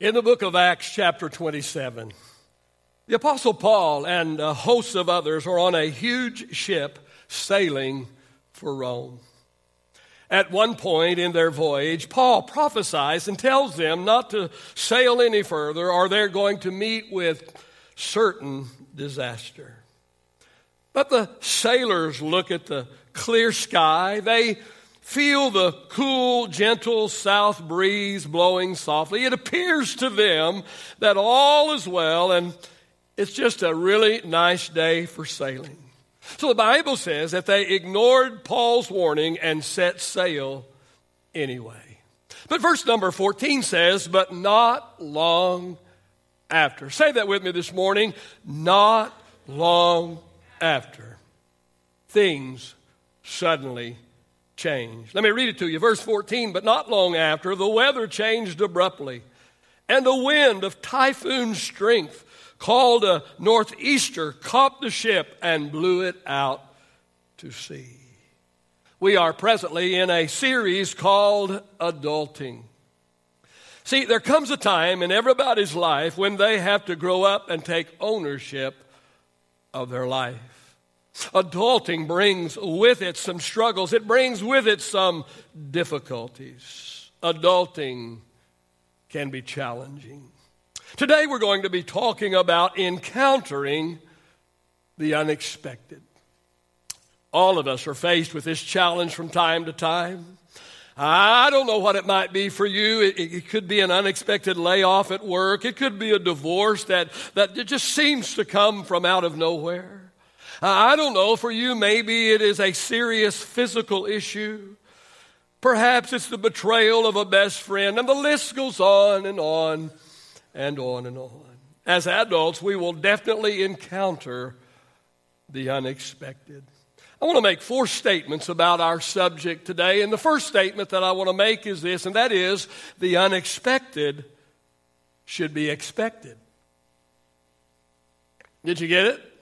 In the book of Acts, chapter 27, the Apostle Paul and a host of others are on a huge ship sailing for Rome. At one point in their voyage, Paul prophesies and tells them not to sail any further or they're going to meet with certain disaster. But the sailors look at the clear sky. They feel the cool, gentle south breeze blowing softly. It appears to them that all is well and it's just a really nice day for sailing. So the Bible says that they ignored Paul's warning and set sail anyway. But verse number 14 says, but not long after. Say that with me this morning. Not long after. Things suddenly changed. Let me read it to you. Verse 14, but not long after, the weather changed abruptly, and a wind of typhoon strength called a northeaster caught the ship and blew it out to sea. We are presently in a series called Adulting. See, there comes a time in everybody's life when they have to grow up and take ownership of their life. Adulting brings with it some struggles, it brings with it some difficulties. Adulting can be challenging. Today we're going to be talking about encountering the unexpected. All of us are faced with this challenge from time to time. I don't know what it might be for you. It, it, could be an unexpected layoff at work. It could be a divorce that, that just seems to come from out of nowhere. I don't know, for you, maybe it is a serious physical issue. Perhaps it's the betrayal of a best friend, and the list goes on and on and on and on. As adults, we will definitely encounter the unexpected. I want to make four statements about our subject today. And the first statement that I want to make is this, and that is the unexpected should be expected. Did you get it?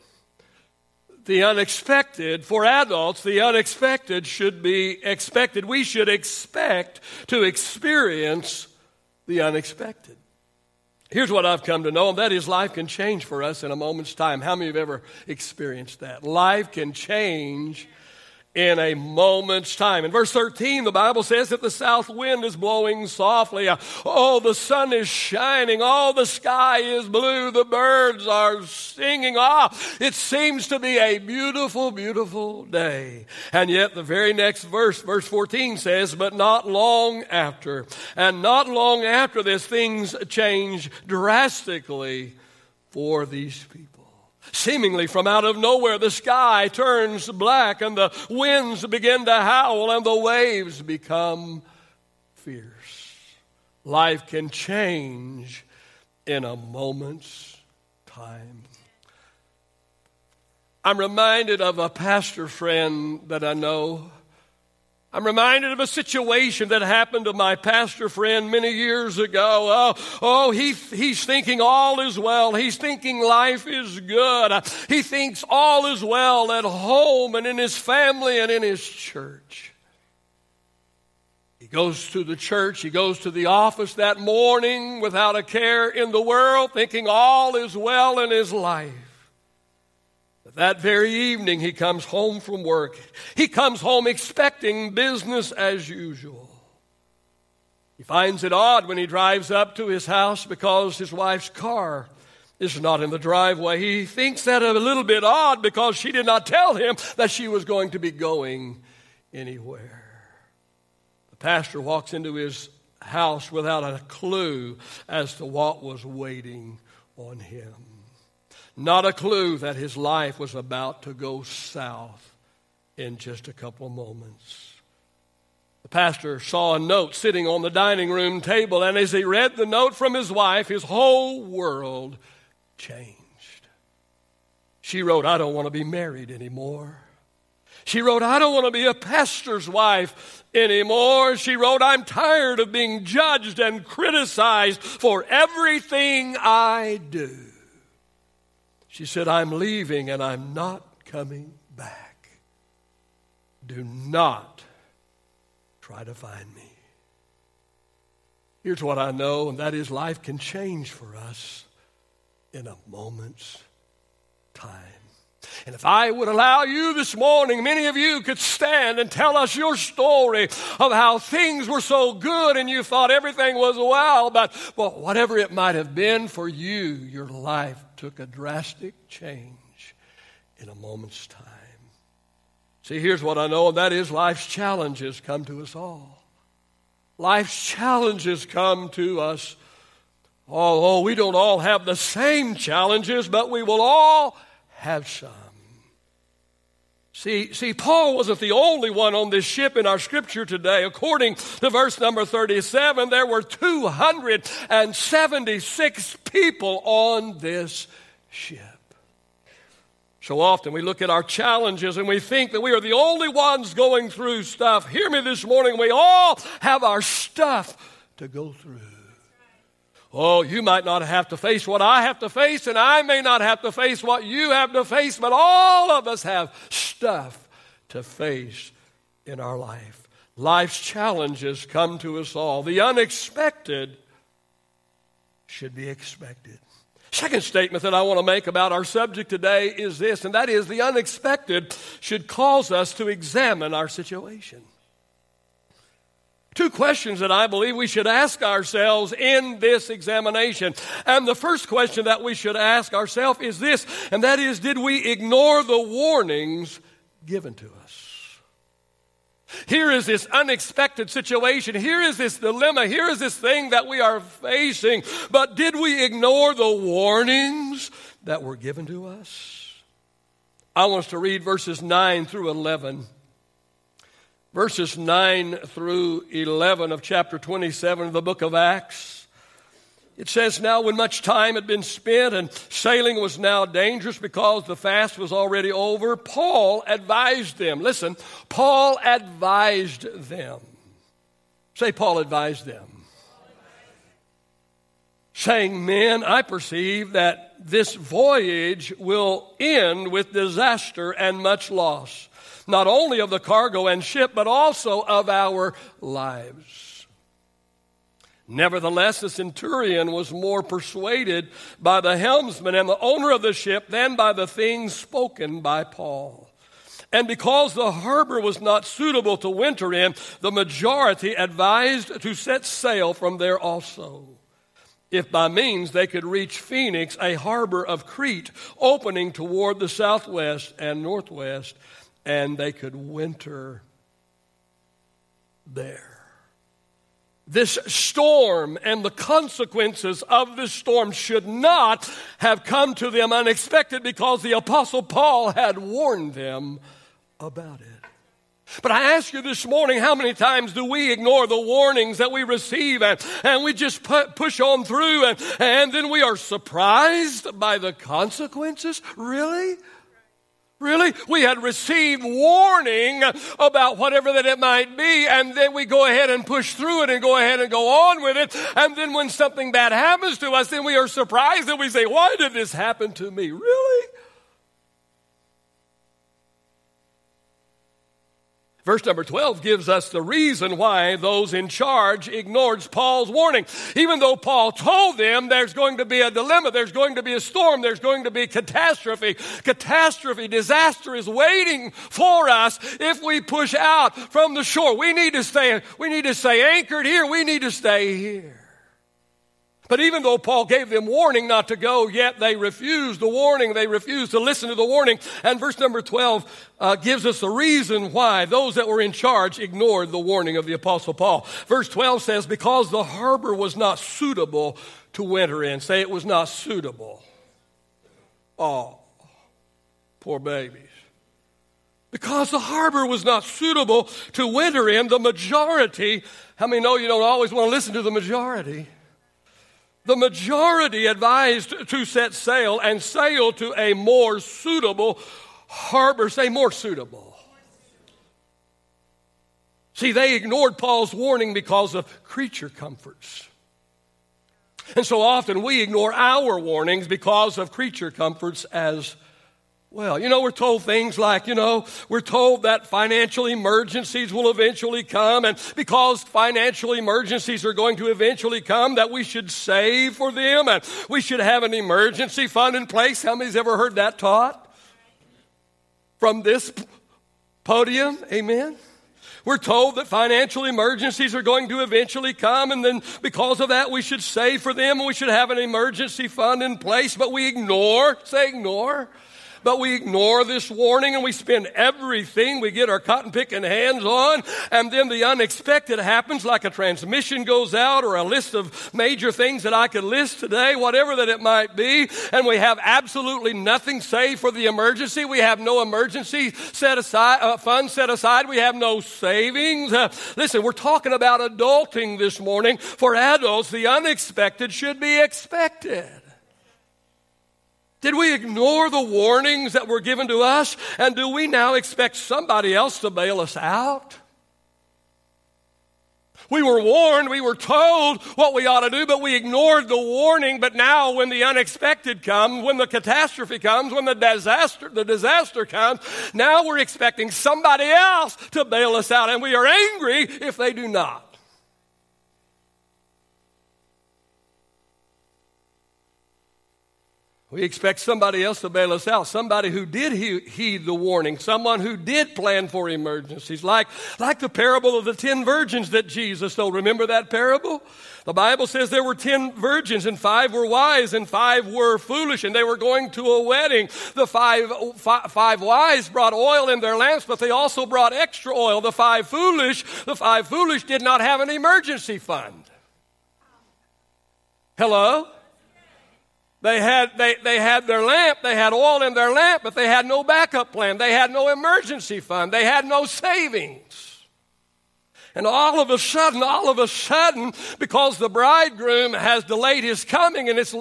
The unexpected, for adults, the unexpected should be expected. We should expect to experience the unexpected. Here's what I've come to know, and that is life can change for us in a moment's time. How many of you have ever experienced that? Life can change in a moment's time. In verse 13, the Bible says that the south wind is blowing softly. Oh, the sun is shining. Oh, the sky is blue. The birds are singing. Ah, oh, it seems to be a beautiful, beautiful day. And yet the very next verse, verse 14 says, but not long after. And not long after this, things change drastically for these people. Seemingly from out of nowhere, the sky turns black and the winds begin to howl and the waves become fierce. Life can change in a moment's time. I'm reminded of a pastor friend that I know I'm reminded of a situation that happened to my pastor friend many years ago. Oh, oh he, he's thinking all is well. He's thinking life is good. He thinks all is well at home and in his family and in his church. He goes to the church, he goes to the office that morning without a care in the world, thinking all is well in his life. That very evening, he comes home from work. He comes home expecting business as usual. He finds it odd when he drives up to his house because his wife's car is not in the driveway. He thinks that a little bit odd because she did not tell him that she was going to be going anywhere. The pastor walks into his house without a clue as to what was waiting on him not a clue that his life was about to go south in just a couple of moments. The pastor saw a note sitting on the dining room table, and as he read the note from his wife, his whole world changed. She wrote, I don't want to be married anymore. She wrote, I don't want to be a pastor's wife anymore. She wrote, I'm tired of being judged and criticized for everything I do. She said, I'm leaving and I'm not coming back. Do not try to find me. Here's what I know, and that is life can change for us in a moment's time. And if I would allow you this morning, many of you could stand and tell us your story of how things were so good and you thought everything was well, but well, whatever it might have been for you, your life took a drastic change in a moment's time. See, here's what I know, and that is life's challenges come to us all. Life's challenges come to us. Although we don't all have the same challenges, but we will all have some. See, see, Paul wasn't the only one on this ship in our scripture today. According to verse number 37, there were 276 people on this ship. So often we look at our challenges and we think that we are the only ones going through stuff. Hear me this morning, we all have our stuff to go through. Oh, you might not have to face what I have to face, and I may not have to face what you have to face, but all of us have stuff to face in our life. Life's challenges come to us all. The unexpected should be expected. Second statement that I want to make about our subject today is this, and that is the unexpected should cause us to examine our situation. Two questions that I believe we should ask ourselves in this examination. And the first question that we should ask ourselves is this, and that is Did we ignore the warnings given to us? Here is this unexpected situation. Here is this dilemma. Here is this thing that we are facing. But did we ignore the warnings that were given to us? I want us to read verses 9 through 11 verses 9 through 11 of chapter 27 of the book of Acts. It says, Now, when much time had been spent and sailing was now dangerous because the fast was already over, Paul advised them. Listen, Paul advised them. Say, Paul advised them. Saying, Men, I perceive that this voyage will end with disaster and much loss not only of the cargo and ship, but also of our lives. Nevertheless, the centurion was more persuaded by the helmsman and the owner of the ship than by the things spoken by Paul. And because the harbor was not suitable to winter in, the majority advised to set sail from there also. If by means they could reach Phoenix, a harbor of Crete opening toward the southwest and northwest, and they could winter there. This storm and the consequences of this storm should not have come to them unexpected because the Apostle Paul had warned them about it. But I ask you this morning, how many times do we ignore the warnings that we receive and, and we just pu- push on through and, and then we are surprised by the consequences? Really? Really? We had received warning about whatever that it might be, and then we go ahead and push through it and go ahead and go on with it. And then when something bad happens to us, then we are surprised and we say, Why did this happen to me? Really? Verse number 12 gives us the reason why those in charge ignored Paul's warning. Even though Paul told them there's going to be a dilemma, there's going to be a storm, there's going to be catastrophe. Catastrophe, disaster is waiting for us if we push out from the shore. We need to stay, we need to stay anchored here. We need to stay here. But even though Paul gave them warning not to go, yet they refused the warning. They refused to listen to the warning. And verse number 12 uh, gives us the reason why those that were in charge ignored the warning of the Apostle Paul. Verse 12 says, Because the harbor was not suitable to winter in. Say it was not suitable. Oh, poor babies. Because the harbor was not suitable to winter in, the majority, how many know you don't always want to listen to the majority? The majority advised to set sail and sail to a more suitable harbor. Say, more suitable. See, they ignored Paul's warning because of creature comforts. And so often we ignore our warnings because of creature comforts as Well, you know, we're told things like, you know, we're told that financial emergencies will eventually come, and because financial emergencies are going to eventually come, that we should save for them, and we should have an emergency fund in place. How many's ever heard that taught? From this podium? Amen. We're told that financial emergencies are going to eventually come, and then because of that, we should save for them and we should have an emergency fund in place, but we ignore, say ignore, but we ignore this warning and we spend everything we get our cotton picking hands on. And then the unexpected happens, like a transmission goes out or a list of major things that I could list today, whatever that it might be. And we have absolutely nothing saved for the emergency. We have no emergency set aside, uh, fund set aside. We have no savings. Uh, listen, we're talking about adulting this morning. For adults, the unexpected should be expected. Did we ignore the warnings that were given to us? And do we now expect somebody else to bail us out? We were warned, we were told what we ought to do, but we ignored the warning. But now, when the unexpected comes, when the catastrophe comes, when the disaster, the disaster comes, now we're expecting somebody else to bail us out, and we are angry if they do not. We expect somebody else to bail us out, somebody who did heed the warning, someone who did plan for emergencies, like, like the parable of the ten virgins that Jesus told. Remember that parable? The Bible says there were ten virgins, and five were wise, and five were foolish, and they were going to a wedding. The five wise brought oil in their lamps, but they also brought extra oil. The five foolish, the five foolish did not have an emergency fund. Hello? They had, they, they had their lamp, they had oil in their lamp, but they had no backup plan. They had no emergency fund. They had no savings. And all of a sudden, all of a sudden, because the bridegroom has delayed his coming and it's,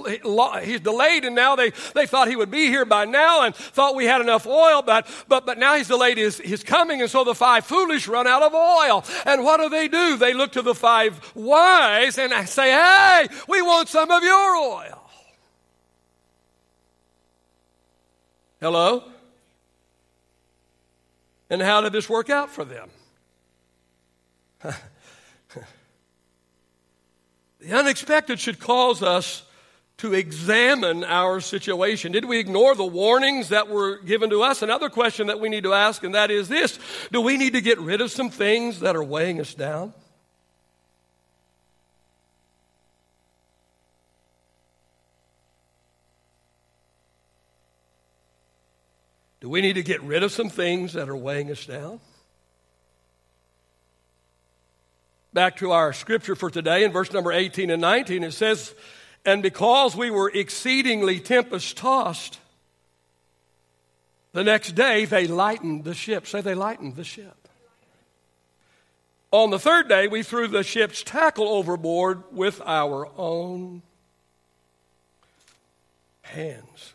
he's delayed, and now they, they thought he would be here by now and thought we had enough oil, but, but, but now he's delayed his, his coming, and so the five foolish run out of oil. And what do they do? They look to the five wise and say, Hey, we want some of your oil. Hello? And how did this work out for them? the unexpected should cause us to examine our situation. Did we ignore the warnings that were given to us? Another question that we need to ask, and that is this Do we need to get rid of some things that are weighing us down? Do we need to get rid of some things that are weighing us down? Back to our scripture for today in verse number 18 and 19, it says, And because we were exceedingly tempest tossed, the next day they lightened the ship. Say they lightened the ship. On the third day, we threw the ship's tackle overboard with our own hands.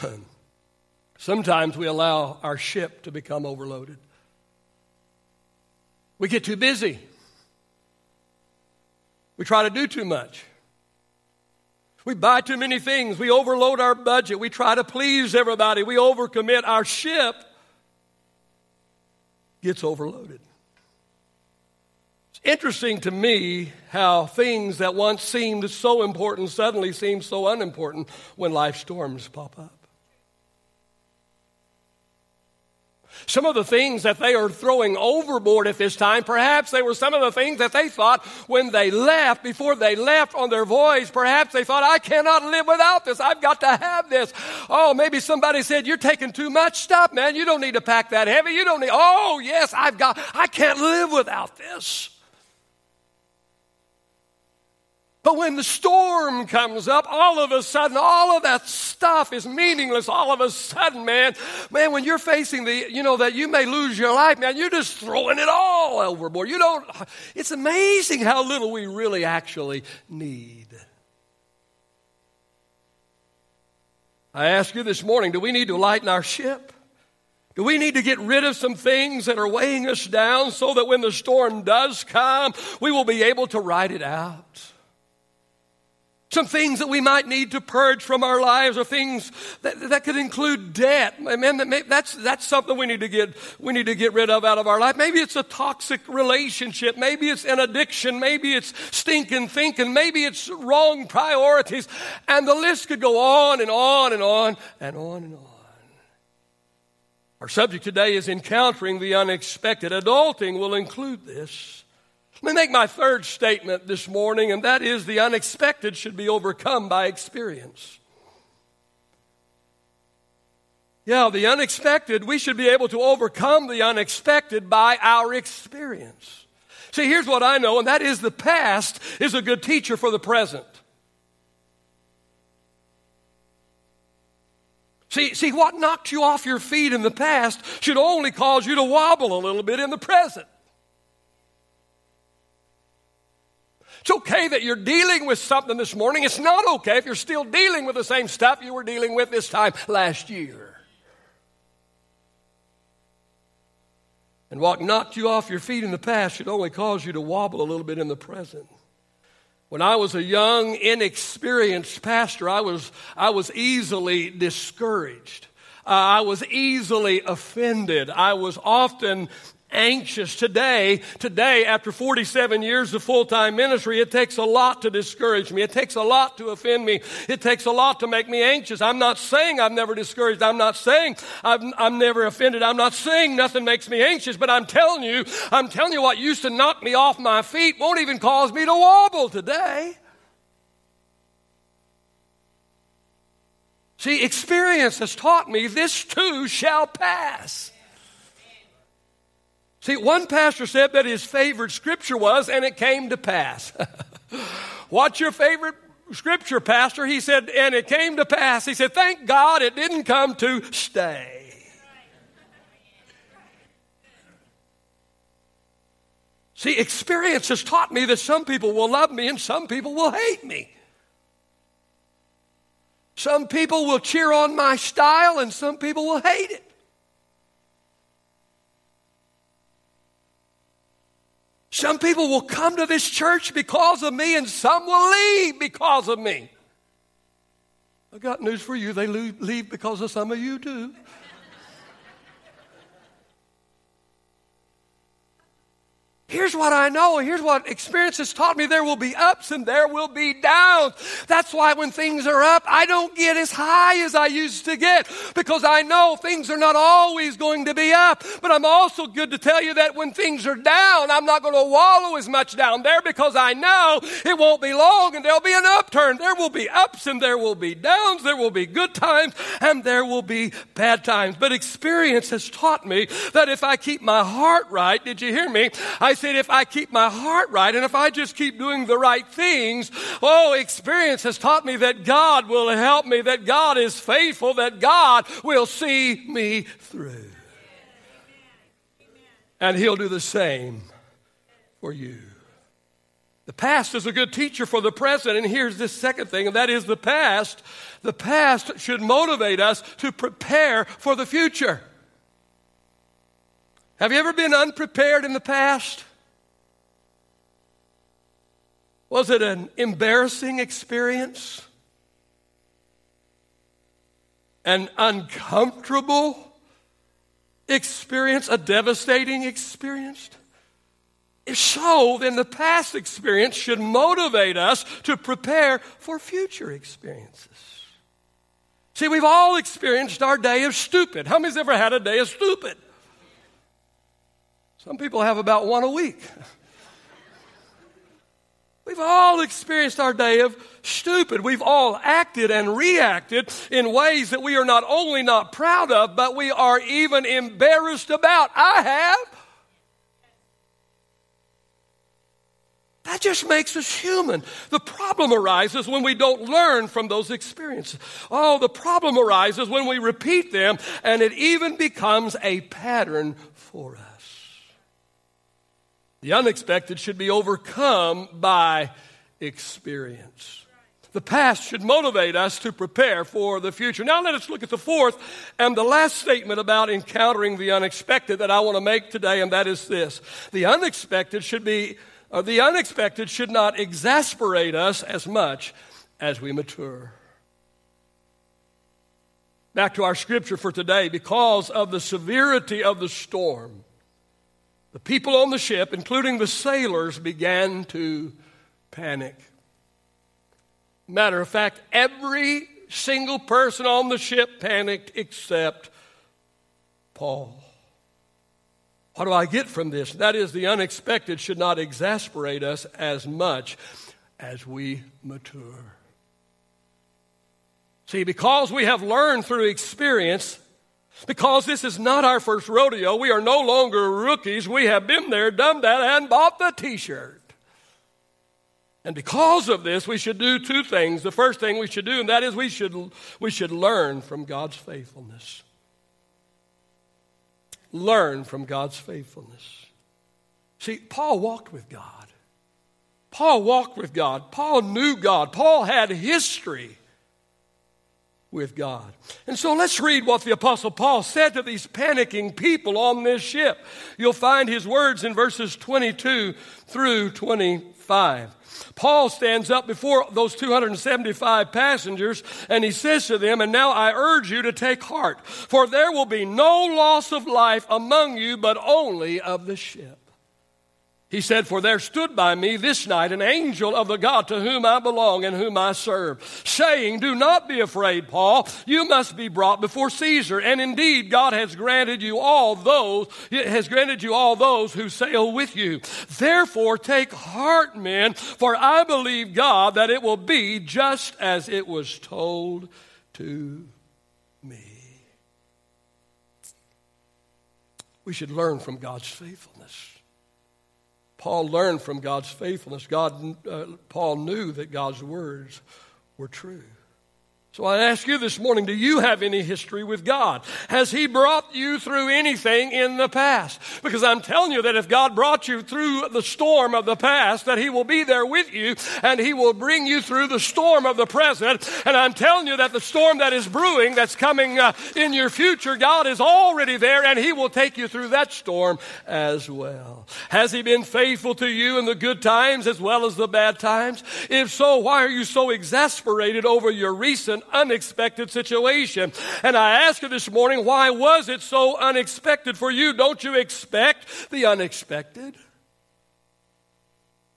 Sometimes we allow our ship to become overloaded. We get too busy. We try to do too much. We buy too many things. We overload our budget. We try to please everybody. We overcommit. Our ship gets overloaded. It's interesting to me how things that once seemed so important suddenly seem so unimportant when life storms pop up. Some of the things that they are throwing overboard at this time, perhaps they were some of the things that they thought when they left, before they left on their voyage, perhaps they thought, I cannot live without this. I've got to have this. Oh, maybe somebody said, You're taking too much stuff, man. You don't need to pack that heavy. You don't need, oh, yes, I've got, I can't live without this. But when the storm comes up, all of a sudden, all of that stuff is meaningless. All of a sudden, man, man, when you're facing the, you know, that you may lose your life, man, you're just throwing it all overboard. You don't, it's amazing how little we really actually need. I ask you this morning do we need to lighten our ship? Do we need to get rid of some things that are weighing us down so that when the storm does come, we will be able to ride it out? Some things that we might need to purge from our lives or things that, that could include debt. Amen. That That's, that's something we need to get, we need to get rid of out of our life. Maybe it's a toxic relationship. Maybe it's an addiction. Maybe it's stinking thinking. Maybe it's wrong priorities. And the list could go on and on and on and on and on. Our subject today is encountering the unexpected. Adulting will include this. Let me make my third statement this morning, and that is the unexpected should be overcome by experience. Yeah, the unexpected, we should be able to overcome the unexpected by our experience. See, here's what I know, and that is the past is a good teacher for the present. See, see, what knocked you off your feet in the past should only cause you to wobble a little bit in the present. It's okay that you're dealing with something this morning. It's not okay if you're still dealing with the same stuff you were dealing with this time last year. And what knocked you off your feet in the past should only cause you to wobble a little bit in the present. When I was a young, inexperienced pastor, I was, I was easily discouraged. Uh, I was easily offended. I was often anxious today. Today after 47 years of full-time ministry it takes a lot to discourage me. It takes a lot to offend me. It takes a lot to make me anxious. I'm not saying i've never discouraged. I'm not saying I've, i'm never offended. I'm not saying nothing makes me anxious but i'm telling you i'm telling you what used to knock me off my feet won't even cause me to wobble today. See experience has taught me this too shall pass See, one pastor said that his favorite scripture was, and it came to pass. What's your favorite scripture, Pastor? He said, and it came to pass. He said, thank God it didn't come to stay. See, experience has taught me that some people will love me and some people will hate me. Some people will cheer on my style and some people will hate it. Some people will come to this church because of me, and some will leave because of me. I got news for you. They leave because of some of you, too. Here's what I know. Here's what experience has taught me. There will be ups and there will be downs. That's why when things are up, I don't get as high as I used to get because I know things are not always going to be up. But I'm also good to tell you that when things are down, I'm not going to wallow as much down there because I know it won't be long and there'll be an upturn. There will be ups and there will be downs. There will be good times and there will be bad times. But experience has taught me that if I keep my heart right, did you hear me? I said, if I keep my heart right and if I just keep doing the right things, oh, experience has taught me that God will help me, that God is faithful, that God will see me through. And He'll do the same for you. The past is a good teacher for the present. And here's this second thing, and that is the past. The past should motivate us to prepare for the future. Have you ever been unprepared in the past? Was it an embarrassing experience? An uncomfortable experience? A devastating experience? If so, then the past experience should motivate us to prepare for future experiences. See, we've all experienced our day of stupid. How many's ever had a day of stupid? Some people have about one a week. We've all experienced our day of stupid. We've all acted and reacted in ways that we are not only not proud of, but we are even embarrassed about. I have. That just makes us human. The problem arises when we don't learn from those experiences. Oh, the problem arises when we repeat them and it even becomes a pattern for us. The unexpected should be overcome by experience. The past should motivate us to prepare for the future. Now let us look at the fourth and the last statement about encountering the unexpected that I want to make today, and that is this. The unexpected should be, uh, the unexpected should not exasperate us as much as we mature. Back to our scripture for today, because of the severity of the storm, the people on the ship, including the sailors, began to panic. Matter of fact, every single person on the ship panicked except Paul. What do I get from this? That is, the unexpected should not exasperate us as much as we mature. See, because we have learned through experience, because this is not our first rodeo, we are no longer rookies. We have been there, done that, and bought the t shirt. And because of this, we should do two things. The first thing we should do, and that is we should, we should learn from God's faithfulness. Learn from God's faithfulness. See, Paul walked with God. Paul walked with God. Paul knew God. Paul had history with God. And so let's read what the Apostle Paul said to these panicking people on this ship. You'll find his words in verses 22 through 25. Paul stands up before those 275 passengers and he says to them, And now I urge you to take heart, for there will be no loss of life among you, but only of the ship. He said, For there stood by me this night an angel of the God to whom I belong and whom I serve, saying, Do not be afraid, Paul. You must be brought before Caesar. And indeed, God has granted you all those, has granted you all those who sail with you. Therefore, take heart, men, for I believe God that it will be just as it was told to me. We should learn from God's faithfulness. Paul learned from God's faithfulness. God, uh, Paul knew that God's words were true. So I ask you this morning, do you have any history with God? Has He brought you through anything in the past? Because I'm telling you that if God brought you through the storm of the past, that He will be there with you and He will bring you through the storm of the present. And I'm telling you that the storm that is brewing, that's coming uh, in your future, God is already there and He will take you through that storm as well. Has He been faithful to you in the good times as well as the bad times? If so, why are you so exasperated over your recent an unexpected situation. And I ask you this morning, why was it so unexpected for you? Don't you expect the unexpected?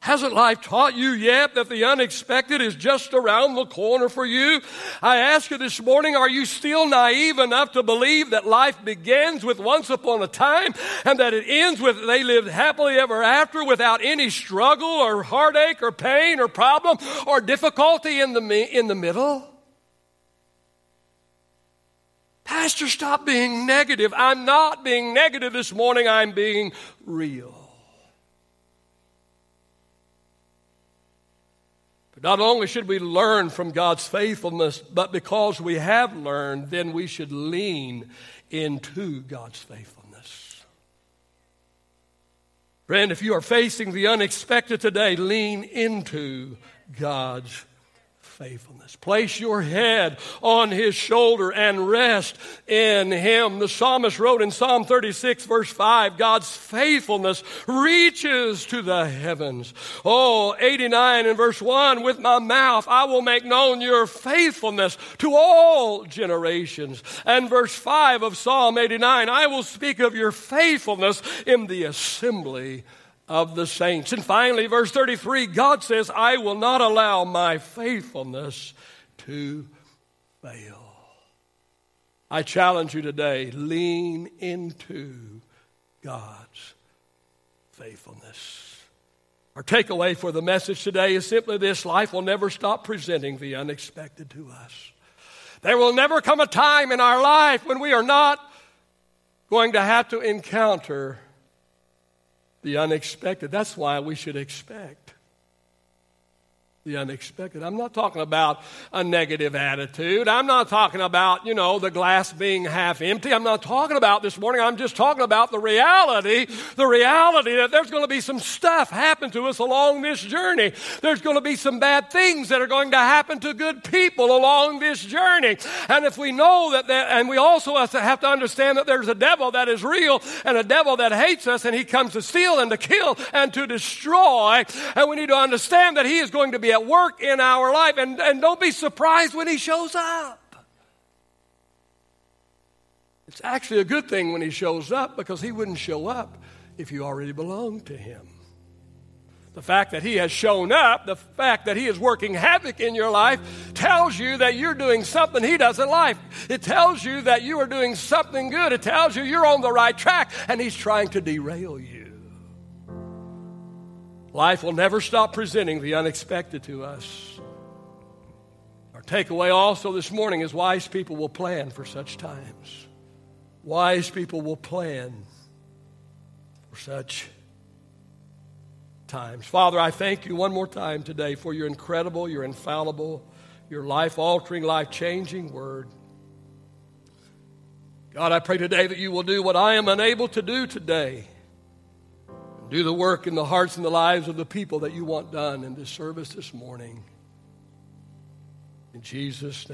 Hasn't life taught you yet that the unexpected is just around the corner for you? I ask you this morning, are you still naive enough to believe that life begins with once upon a time and that it ends with they lived happily ever after without any struggle or heartache or pain or problem or difficulty in the, in the middle? Pastor, stop being negative. I'm not being negative this morning, I'm being real. But not only should we learn from God's faithfulness, but because we have learned, then we should lean into God's faithfulness. Friend, if you are facing the unexpected today, lean into God's faithfulness. Place your head on his shoulder and rest in him. The psalmist wrote in Psalm 36, verse 5 God's faithfulness reaches to the heavens. Oh, 89 and verse 1 With my mouth I will make known your faithfulness to all generations. And verse 5 of Psalm 89 I will speak of your faithfulness in the assembly of the saints. And finally, verse 33 God says, I will not allow my faithfulness to fail. I challenge you today lean into God's faithfulness. Our takeaway for the message today is simply this life will never stop presenting the unexpected to us. There will never come a time in our life when we are not going to have to encounter the unexpected. That's why we should expect the unexpected. I'm not talking about a negative attitude. I'm not talking about, you know, the glass being half empty. I'm not talking about this morning. I'm just talking about the reality, the reality that there's going to be some stuff happen to us along this journey. There's going to be some bad things that are going to happen to good people along this journey. And if we know that, that and we also have to understand that there's a devil that is real and a devil that hates us and he comes to steal and to kill and to destroy. And we need to understand that he is going to be at work in our life. And, and don't be surprised when He shows up. It's actually a good thing when He shows up because He wouldn't show up if you already belonged to Him. The fact that He has shown up, the fact that He is working havoc in your life, tells you that you're doing something He doesn't like. It tells you that you are doing something good. It tells you you're on the right track, and He's trying to derail you. Life will never stop presenting the unexpected to us. Our takeaway also this morning is wise people will plan for such times. Wise people will plan for such times. Father, I thank you one more time today for your incredible, your infallible, your life altering, life changing word. God, I pray today that you will do what I am unable to do today. Do the work in the hearts and the lives of the people that you want done in this service this morning. In Jesus' name.